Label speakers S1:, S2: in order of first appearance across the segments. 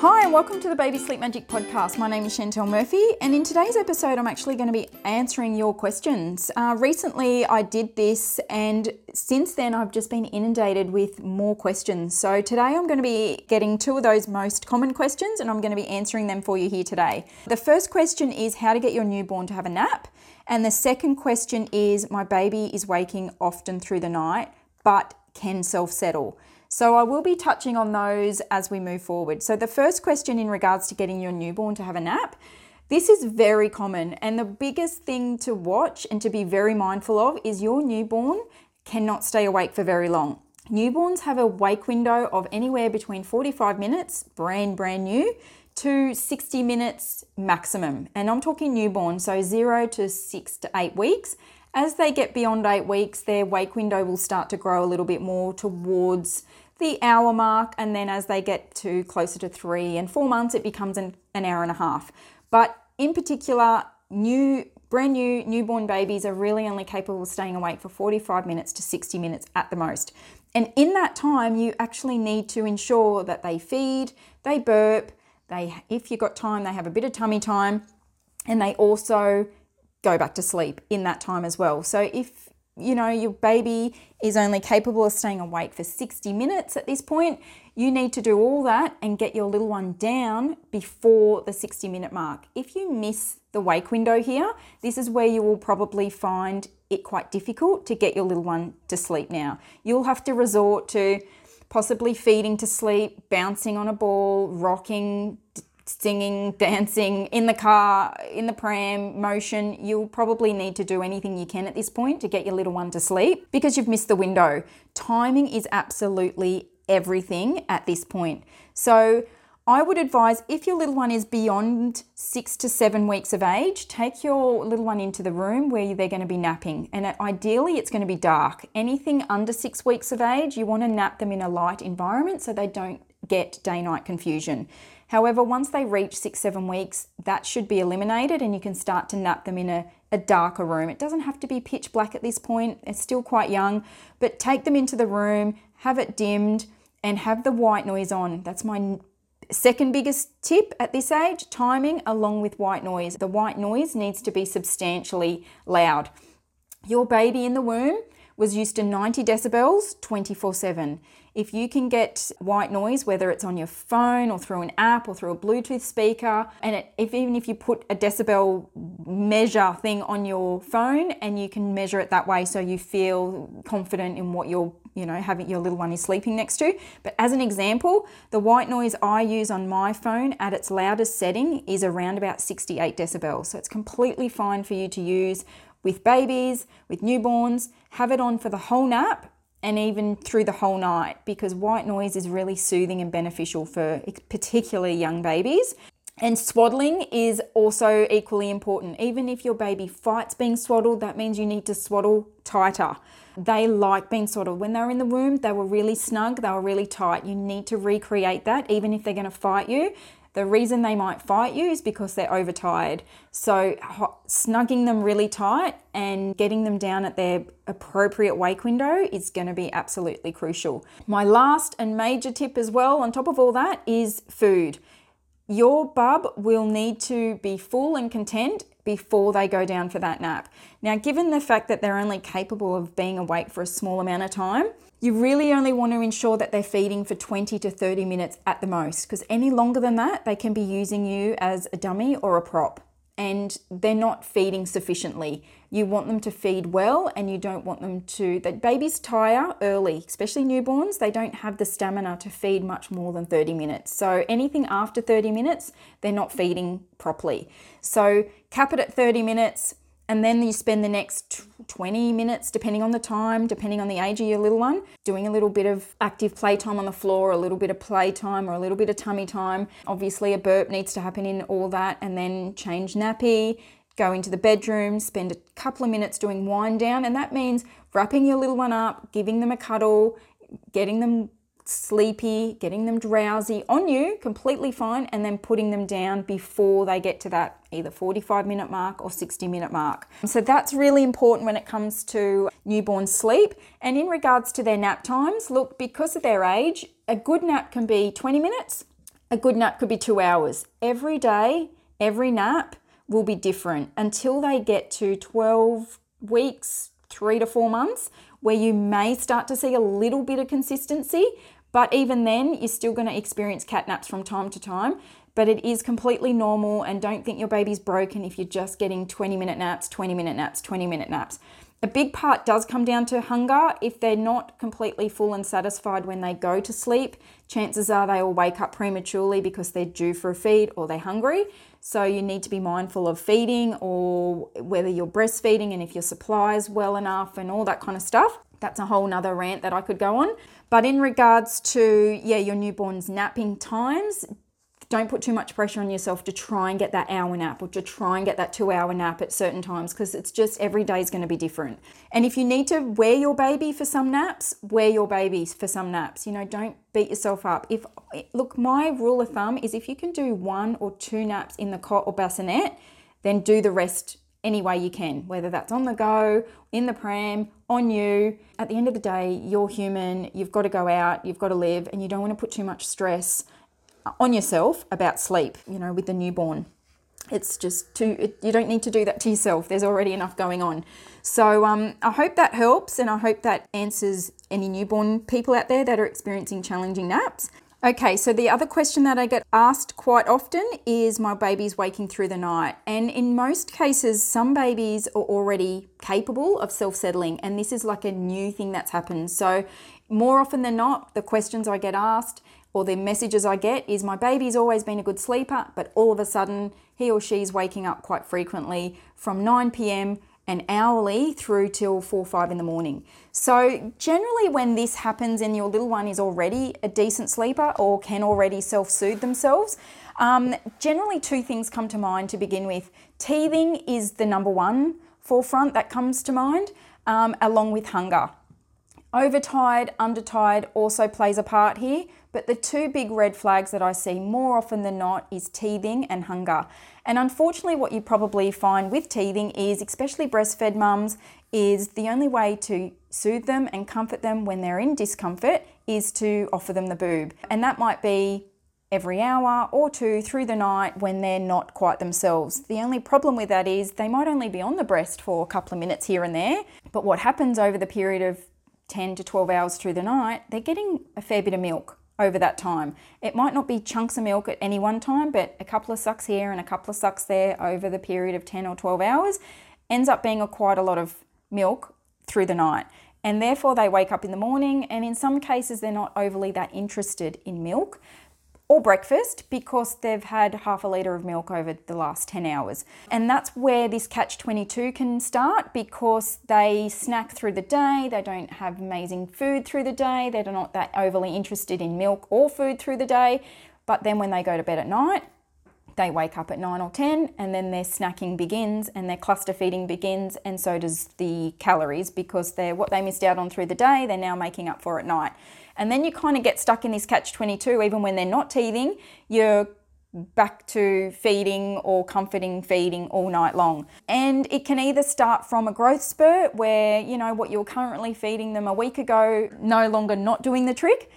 S1: Hi, and welcome to the Baby Sleep Magic podcast. My name is Chantel Murphy, and in today's episode, I'm actually going to be answering your questions. Uh, recently, I did this, and since then, I've just been inundated with more questions. So, today, I'm going to be getting two of those most common questions, and I'm going to be answering them for you here today. The first question is how to get your newborn to have a nap, and the second question is my baby is waking often through the night, but can self settle. So I will be touching on those as we move forward. So the first question in regards to getting your newborn to have a nap, this is very common and the biggest thing to watch and to be very mindful of is your newborn cannot stay awake for very long. Newborns have a wake window of anywhere between 45 minutes, brand brand new, to 60 minutes maximum. And I'm talking newborn, so 0 to 6 to 8 weeks. As they get beyond 8 weeks, their wake window will start to grow a little bit more towards the hour mark, and then as they get to closer to three and four months, it becomes an, an hour and a half. But in particular, new brand new newborn babies are really only capable of staying awake for 45 minutes to 60 minutes at the most. And in that time, you actually need to ensure that they feed, they burp, they if you've got time, they have a bit of tummy time, and they also go back to sleep in that time as well. So if you know, your baby is only capable of staying awake for 60 minutes at this point, you need to do all that and get your little one down before the 60 minute mark. If you miss the wake window here, this is where you will probably find it quite difficult to get your little one to sleep now. You'll have to resort to possibly feeding to sleep, bouncing on a ball, rocking, singing, dancing in the car, in the pram, motion, you'll probably need to do anything you can at this point to get your little one to sleep because you've missed the window. Timing is absolutely everything at this point. So, I would advise if your little one is beyond six to seven weeks of age, take your little one into the room where they're going to be napping. And ideally, it's going to be dark. Anything under six weeks of age, you want to nap them in a light environment so they don't get day night confusion. However, once they reach six, seven weeks, that should be eliminated and you can start to nap them in a, a darker room. It doesn't have to be pitch black at this point, it's still quite young, but take them into the room, have it dimmed, and have the white noise on. That's my second biggest tip at this age timing along with white noise. The white noise needs to be substantially loud. Your baby in the womb was used to 90 decibels 24 7 if you can get white noise, whether it's on your phone or through an app or through a Bluetooth speaker, and it, if even if you put a decibel measure thing on your phone and you can measure it that way so you feel confident in what you're you know having your little one is sleeping next to. But as an example the white noise i use on my phone at its loudest setting is around about 68 decibels. So it's completely fine for you to use with babies with newborns. Have it on for the whole nap and even through the whole night because white noise is really soothing and beneficial for particularly young babies. And swaddling is also equally important. Even if your baby fights being swaddled, that means you need to swaddle tighter. They like being swaddled. When they were in the womb, they were really snug, they were really tight. You need to recreate that, even if they're going to fight you. The reason they might fight you is because they're overtired. So, snugging them really tight and getting them down at their appropriate wake window is going to be absolutely crucial. My last and major tip, as well, on top of all that, is food. Your bub will need to be full and content before they go down for that nap. Now, given the fact that they're only capable of being awake for a small amount of time, you really only want to ensure that they're feeding for 20 to 30 minutes at the most, because any longer than that, they can be using you as a dummy or a prop and they're not feeding sufficiently. You want them to feed well and you don't want them to that babies tire early, especially newborns, they don't have the stamina to feed much more than 30 minutes. So anything after 30 minutes, they're not feeding properly. So cap it at 30 minutes and then you spend the next 20 minutes, depending on the time, depending on the age of your little one, doing a little bit of active playtime on the floor, a little bit of playtime, or a little bit of tummy time. Obviously, a burp needs to happen in all that, and then change nappy, go into the bedroom, spend a couple of minutes doing wind down, and that means wrapping your little one up, giving them a cuddle, getting them sleepy, getting them drowsy on you, completely fine, and then putting them down before they get to that either 45 minute mark or 60 minute mark. So that's really important when it comes to newborn sleep. And in regards to their nap times, look, because of their age, a good nap can be 20 minutes, A good nap could be two hours. Every day, every nap will be different until they get to 12 weeks, three to four months, where you may start to see a little bit of consistency. But even then, you're still going to experience cat naps from time to time. But it is completely normal, and don't think your baby's broken if you're just getting 20 minute naps, 20 minute naps, 20 minute naps. A big part does come down to hunger. If they're not completely full and satisfied when they go to sleep, chances are they will wake up prematurely because they're due for a feed or they're hungry. So you need to be mindful of feeding or whether you're breastfeeding and if your supply is well enough and all that kind of stuff. That's a whole nother rant that I could go on. But in regards to, yeah, your newborn's napping times, don't put too much pressure on yourself to try and get that hour nap or to try and get that two hour nap at certain times because it's just every day is going to be different. And if you need to wear your baby for some naps, wear your babies for some naps. You know, don't beat yourself up. If look, my rule of thumb is if you can do one or two naps in the cot or bassinet, then do the rest any way you can, whether that's on the go, in the pram, on you. At the end of the day, you're human, you've got to go out, you've got to live, and you don't want to put too much stress on yourself about sleep, you know, with the newborn. It's just too, it, you don't need to do that to yourself. There's already enough going on. So um, I hope that helps and I hope that answers any newborn people out there that are experiencing challenging naps. Okay, so the other question that I get asked quite often is my baby's waking through the night. And in most cases, some babies are already capable of self settling, and this is like a new thing that's happened. So, more often than not, the questions I get asked or the messages I get is my baby's always been a good sleeper, but all of a sudden he or she's waking up quite frequently from 9 p.m. and hourly through till 4 5 in the morning. So, generally, when this happens and your little one is already a decent sleeper or can already self soothe themselves, um, generally two things come to mind to begin with. Teething is the number one forefront that comes to mind, um, along with hunger. Overtide, undertide also plays a part here, but the two big red flags that I see more often than not is teething and hunger. And unfortunately, what you probably find with teething is, especially breastfed mums, is the only way to soothe them and comfort them when they're in discomfort is to offer them the boob. And that might be every hour or two through the night when they're not quite themselves. The only problem with that is they might only be on the breast for a couple of minutes here and there, but what happens over the period of 10 to 12 hours through the night, they're getting a fair bit of milk over that time. It might not be chunks of milk at any one time, but a couple of sucks here and a couple of sucks there over the period of 10 or 12 hours ends up being a quite a lot of milk through the night. And therefore, they wake up in the morning, and in some cases, they're not overly that interested in milk or breakfast because they've had half a litre of milk over the last 10 hours. And that's where this catch 22 can start because they snack through the day, they don't have amazing food through the day, they're not that overly interested in milk or food through the day. But then when they go to bed at night, they wake up at 9 or 10 and then their snacking begins and their cluster feeding begins and so does the calories because they're what they missed out on through the day they're now making up for at night and then you kind of get stuck in this catch 22 even when they're not teething you're back to feeding or comforting feeding all night long. And it can either start from a growth spurt where, you know, what you're currently feeding them a week ago no longer not doing the trick,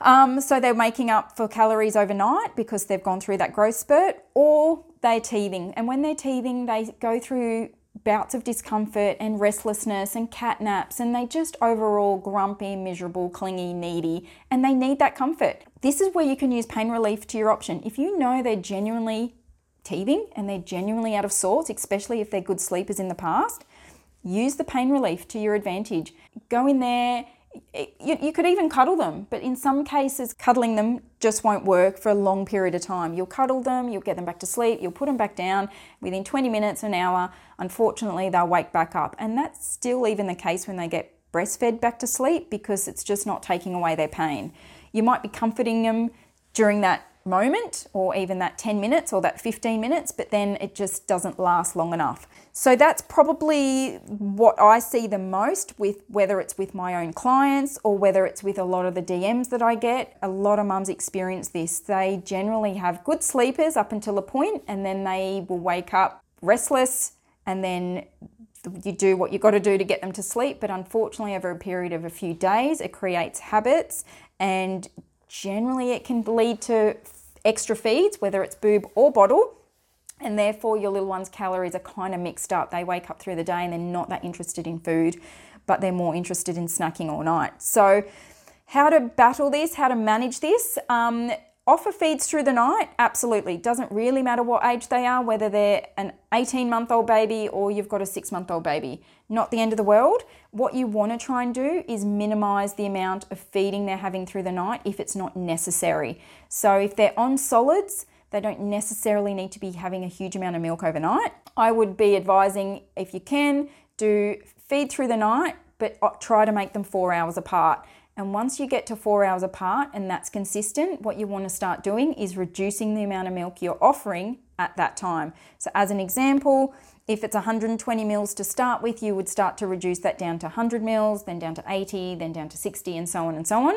S1: um, so they're making up for calories overnight because they've gone through that growth spurt, or they're teething. And when they're teething, they go through bouts of discomfort and restlessness and cat naps, and they just overall grumpy, miserable, clingy, needy, and they need that comfort. This is where you can use pain relief to your option. If you know they're genuinely teething and they're genuinely out of sorts, especially if they're good sleepers in the past, use the pain relief to your advantage. Go in there you, you could even cuddle them, but in some cases, cuddling them just won't work for a long period of time. You'll cuddle them, you'll get them back to sleep, you'll put them back down within 20 minutes, an hour. Unfortunately, they'll wake back up. And that's still even the case when they get breastfed back to sleep because it's just not taking away their pain. You might be comforting them during that moment or even that 10 minutes or that 15 minutes, but then it just doesn't last long enough. So that's probably what I see the most with whether it's with my own clients or whether it's with a lot of the DMs that I get. A lot of mums experience this. They generally have good sleepers up until a point and then they will wake up restless and then you do what you got to do to get them to sleep, but unfortunately, over a period of a few days, it creates habits and generally it can lead to extra feeds, whether it's boob or bottle. And therefore, your little one's calories are kind of mixed up. They wake up through the day and they're not that interested in food, but they're more interested in snacking all night. So, how to battle this, how to manage this. Um, offer feeds through the night, absolutely. Doesn't really matter what age they are, whether they're an 18 month old baby or you've got a six month old baby. Not the end of the world. What you want to try and do is minimize the amount of feeding they're having through the night if it's not necessary. So if they're on solids, they don't necessarily need to be having a huge amount of milk overnight. I would be advising, if you can, do feed through the night, but uh, try to make them four hours apart. And once you get to four hours apart and that's consistent, what you want to start doing is reducing the amount of milk you're offering at that time. So, as an example, if it's 120 mils to start with, you would start to reduce that down to 100 mils, then down to 80, then down to 60, and so on and so on.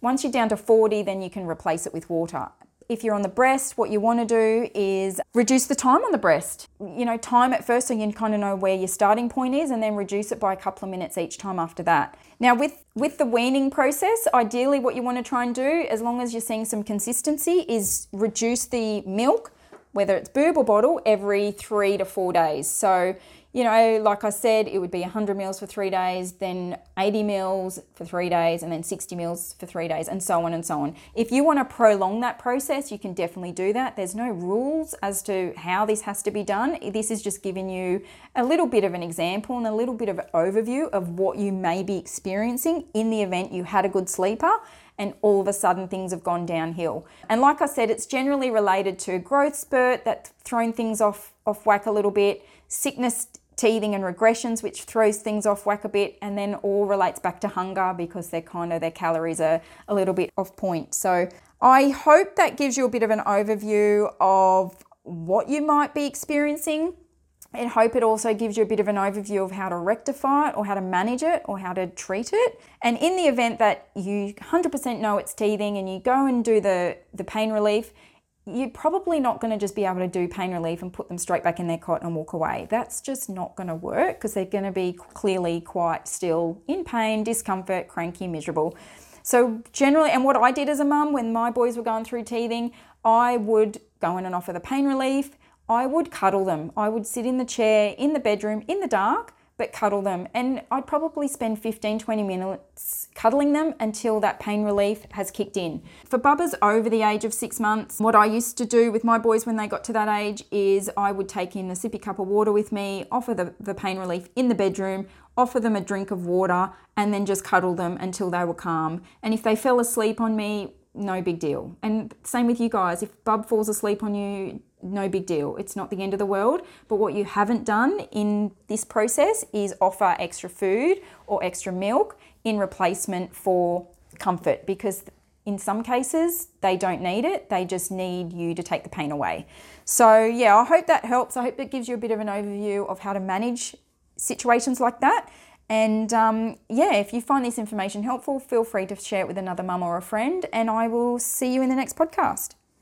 S1: Once you're down to 40, then you can replace it with water. If you're on the breast, what you want to do is reduce the time on the breast. You know, time at first so you kind of know where your starting point is and then reduce it by a couple of minutes each time after that. Now with with the weaning process, ideally what you want to try and do as long as you're seeing some consistency is reduce the milk whether it's boob or bottle every 3 to 4 days. So you know, like I said, it would be 100 mils for three days, then 80 mils for three days, and then 60 mils for three days, and so on and so on. If you want to prolong that process, you can definitely do that. There's no rules as to how this has to be done. This is just giving you a little bit of an example and a little bit of an overview of what you may be experiencing in the event you had a good sleeper and all of a sudden things have gone downhill. And like I said, it's generally related to growth spurt that's thrown things off off whack a little bit, sickness teething and regressions, which throws things off whack a bit, and then all relates back to hunger because they're kind of their calories are a little bit off point. So I hope that gives you a bit of an overview of what you might be experiencing. I hope it also gives you a bit of an overview of how to rectify it or how to manage it or how to treat it. And in the event that you 100% know it's teething and you go and do the, the pain relief, you're probably not going to just be able to do pain relief and put them straight back in their cot and walk away. That's just not going to work because they're going to be clearly quite still in pain, discomfort, cranky, miserable. So, generally, and what I did as a mum when my boys were going through teething, I would go in and offer the pain relief. I would cuddle them. I would sit in the chair in the bedroom in the dark but cuddle them. And I'd probably spend 15, 20 minutes cuddling them until that pain relief has kicked in. For bubbas over the age of six months, what I used to do with my boys when they got to that age is I would take in a sippy cup of water with me, offer the, the pain relief in the bedroom, offer them a drink of water, and then just cuddle them until they were calm. And if they fell asleep on me, no big deal. And same with you guys. If Bub falls asleep on you, no big deal. It's not the end of the world. But what you haven't done in this process is offer extra food or extra milk in replacement for comfort because in some cases they don't need it. They just need you to take the pain away. So, yeah, I hope that helps. I hope that gives you a bit of an overview of how to manage situations like that. And um, yeah, if you find this information helpful, feel free to share it with another mum or a friend, and I will see you in the next podcast.